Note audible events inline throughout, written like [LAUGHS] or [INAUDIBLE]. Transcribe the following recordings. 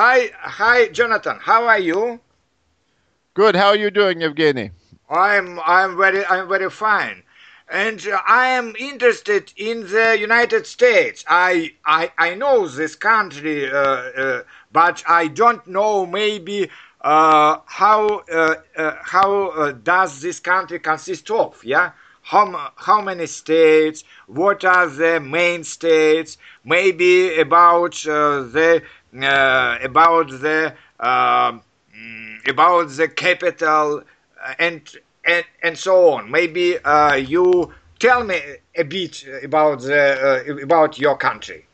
hi, hi, Jonathan. How are you? Good. How are you doing, Evgueny? I'm I'm very I'm very fine, and uh, I am interested in the United States. I I, I know this country, uh, uh, but I don't know maybe uh, how uh, uh, how does this country consist of? Yeah, how how many states? What are the main states? Maybe about the about the um, about the capital and and and so on. Maybe uh, you tell me a bit about the uh, about your country.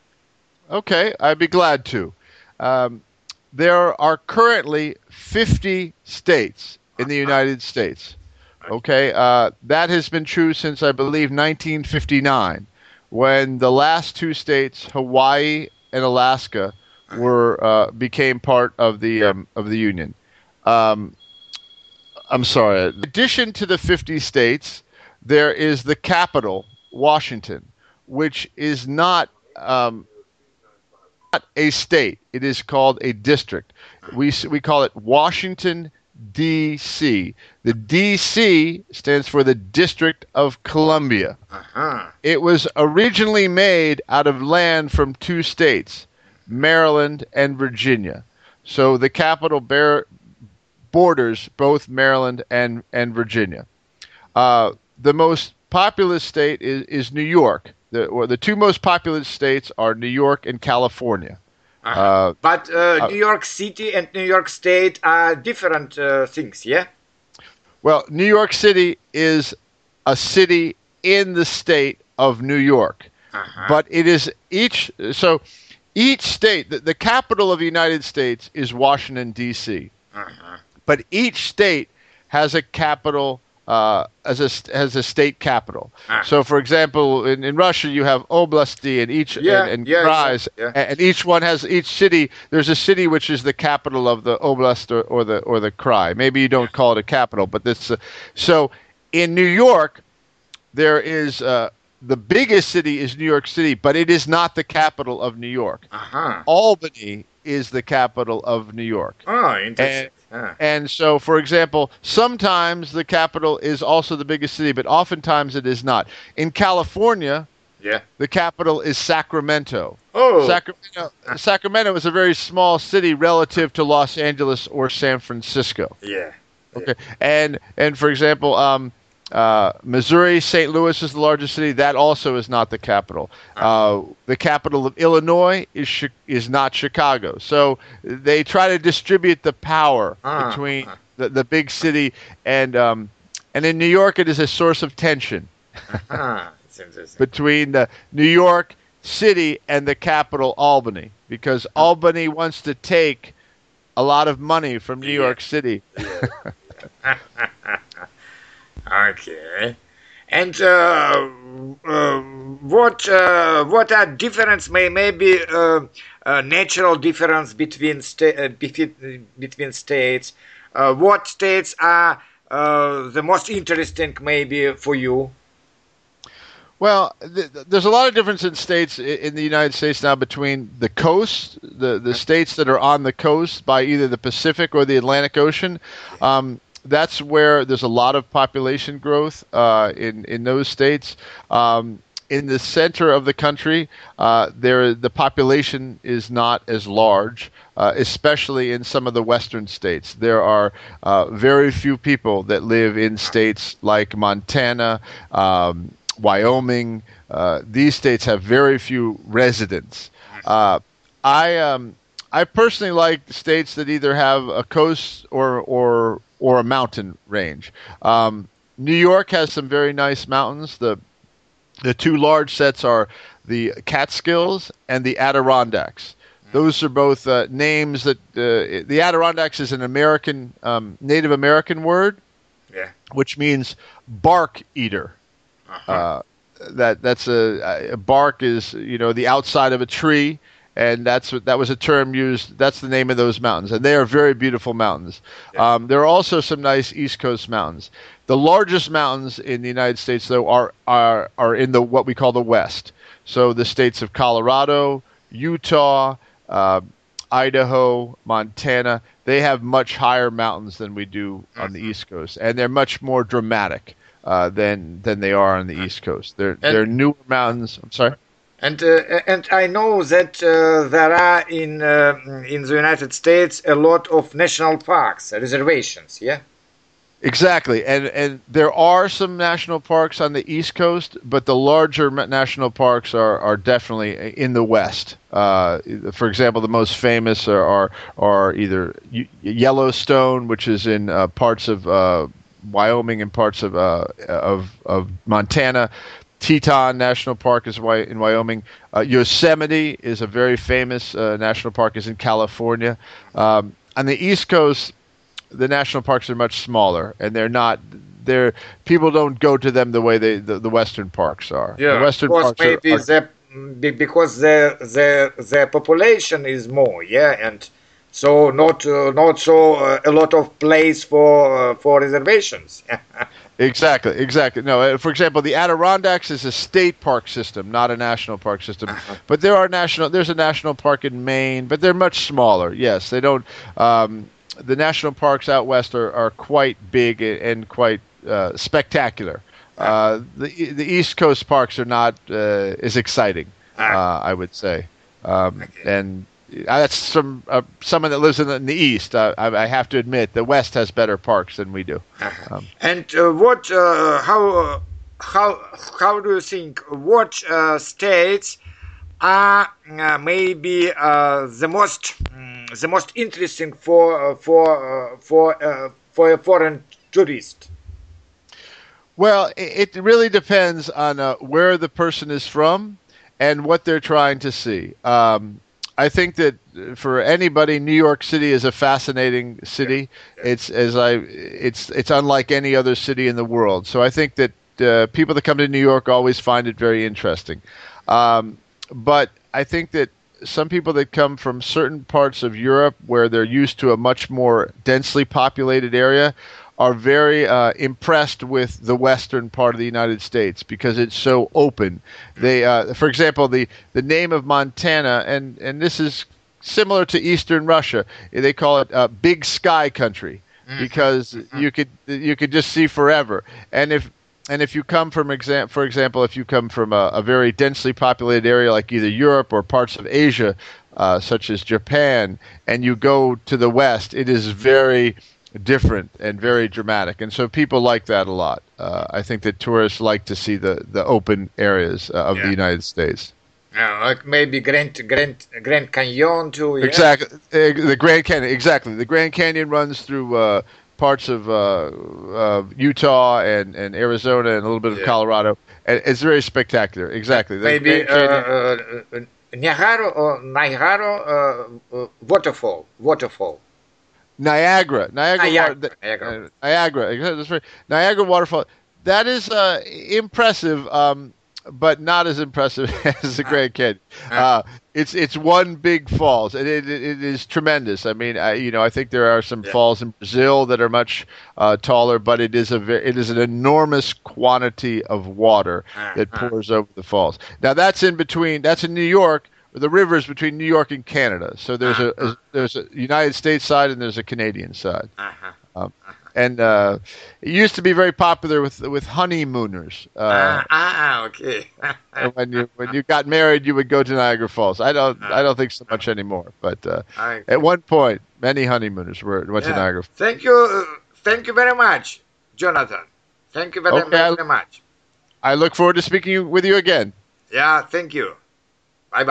Okay, I'd be glad to. Um, there are currently 50 states in the United States. Okay, uh, that has been true since I believe 1959, when the last two states, Hawaii and Alaska, were uh, became part of the um, of the union. Um, I'm sorry. In addition to the 50 states, there is the capital, Washington, which is not um, not a state. It is called a district. We we call it Washington D.C. The D.C. stands for the District of Columbia. Uh-huh. It was originally made out of land from two states, Maryland and Virginia. So the capital bear, borders both Maryland and, and Virginia. Uh, the most populous state is, is New York. The, the two most populous states are New York and California. Uh-huh. Uh, but uh, uh, New York City and New York State are different uh, things, yeah? Well, New York City is a city in the state of New York. Uh-huh. But it is each, so each state, the, the, capital of the United States is Washington, D.C. Uh-huh but each state has a capital uh, as a has a state capital. Ah. So, for example, in, in Russia, you have oblasti and each yeah, and, and yeah, yeah. and each one has each city. There's a city which is the capital of the oblast or, or the or the krai. Maybe you don't call it a capital, but this. Uh, so, in New York, there is. Uh, the biggest city is New York City, but it is not the capital of New York. Uh-huh. Albany is the capital of New York. Oh, interesting. And, and so, for example, sometimes the capital is also the biggest city, but oftentimes it is not. In California, yeah. The capital is Sacramento. Oh. Sacramento, Sacramento is a very small city relative to Los Angeles or San Francisco. Yeah. Okay. And and for example, um, uh, Missouri, St. Louis is the largest city. That also is not the capital. Uh, the capital of Illinois is chi- is not Chicago. So they try to distribute the power uh, between the, the big city and um, and in New York it is a source of tension [LAUGHS] uh-huh. between the New York City and the capital Albany because Albany wants to take a lot of money from New yeah. York City. [LAUGHS] [LAUGHS] Okay. And uh, uh, what uh, what are difference may maybe uh, uh, natural difference between sta- uh, between states? what states are the most interesting maybe for you? Well, th- there's a lot of difference in states in the United States now between the coast, the the states that are on the coast by either the Pacific or the Atlantic Ocean. Um, that's where there's a lot of population growth uh, in in those states. Um, in the center of the country, uh, there the population is not as large, uh, especially in some of the western states. There are uh, very few people that live in states like Montana, um, Wyoming. Uh, these states have very few residents. Uh, I um, I personally like states that either have a coast or or or a mountain range. Um, New York has some very nice mountains. The the two large sets are the Catskills and the Adirondacks. Those are both uh, names that uh, the Adirondacks is an American um, Native American word, yeah. which means bark eater. Uh-huh. Uh, that that's a, a, bark is you know the outside of a tree, and that's that was a term used. That's the name of those mountains, and they are very beautiful mountains. Yeah. Um, there are also some nice East Coast mountains. The largest mountains in the United States, though, are are are in the what we call the West. So the states of Colorado, Utah, uh, Idaho, Montana, they have much higher mountains than we do on the East Coast, and they're much more dramatic uh, than than they are on the East Coast. They're And- they're newer mountains. I'm sorry. And uh, and I know that uh, there are in uh, in the United States a lot of national parks reservations. Yeah. Exactly, and and there are some national parks on the East Coast, but the larger national parks are, are definitely in the West. Uh, for example, the most famous are are, are either Yellowstone, which is in uh, parts of uh, Wyoming and parts of uh, of of Montana. Teton National Park is in Wyoming. Uh, Yosemite is a very famous uh, national park. is in California. Um, on the East Coast, the national parks are much smaller, and they're not. They're people don't go to them the way they the, the western parks are. the western because parks maybe are, the because the the the population is more. Yeah, and so not uh, not so uh, a lot of place for uh, for reservations. [LAUGHS] exactly exactly. No, uh, for example, the Adirondacks is a state park system, not a national park system. Uh-huh. But there are national. There's a national park in Maine, but they're much smaller. Yes, they don't. Um, the national parks out west are, are quite big and quite uh, spectacular. Uh, the the East Coast parks are not uh, as exciting. Ah. Uh, I would say, um, and that's some uh, someone that lives in the, in the East. Uh, I, I have to admit, the West has better parks than we do. Um, And uh, what? Uh, how? Uh, how? How do you think? What uh, states are uh, maybe uh, the most mm, the most interesting for uh, for uh, for uh, for a foreign tourist? Well, it really depends on uh, where the person is from and what they're trying to see. Um, I think that for anybody, New York City is a fascinating city. It's as I, it's it's unlike any other city in the world. So I think that uh, people that come to New York always find it very interesting. Um, but I think that some people that come from certain parts of Europe where they're used to a much more densely populated area are very uh, impressed with the western part of the United States because it's so open. They, uh, for example, the, the name of Montana, and, and this is similar to eastern Russia. They call it uh, Big Sky Country because you could you could just see forever. And if and if you come from exam, for example, if you come from a, a very densely populated area like either Europe or parts of Asia, uh, such as Japan, and you go to the west, it is very different and very dramatic, and so people like that a lot. Uh, I think that tourists like to see the the open areas uh, of Yeah. the United States. Like maybe Grand Grand Grand Canyon too. Yeah? Exactly, Uh, the Grand Canyon. Exactly, the Grand Canyon runs through uh, parts of uh, uh, Utah and, and Arizona and a little bit of Yeah. Colorado, and it's very spectacular. Exactly, the Maybe uh, uh, uh, Niagara or Niagara uh, uh, waterfall. Waterfall. Niagara, Niagara, Niagara, Water- Niagara. uh, Niagara, exactly, that's right. Niagara waterfall. That is uh, impressive, um, but not as impressive [LAUGHS] as the Grand Canyon. Uh, it's it's one big falls, and it, it, it is tremendous. I mean, I, you know, I think there are some Yeah. falls in Brazil that are much uh, taller, but it is a ve- it is an enormous quantity of water that Uh-huh. pours over the falls. Now that's in between. That's in New York. The river is between New York and Canada. So there's a, a there's a United States side and there's a Canadian side. Uh-huh. And uh, it used to be very popular with with honeymooners. Uh, ah, ah, okay. [LAUGHS] and when you when you got married, you would go to Niagara Falls. I don't I don't think so much anymore. But uh, I- at one point, many honeymooners were went to Niagara. Falls. Thank you, uh, thank you very much, Jonathan. Thank you very, Okay, very much. I look forward to speaking with you again. Yeah, thank you.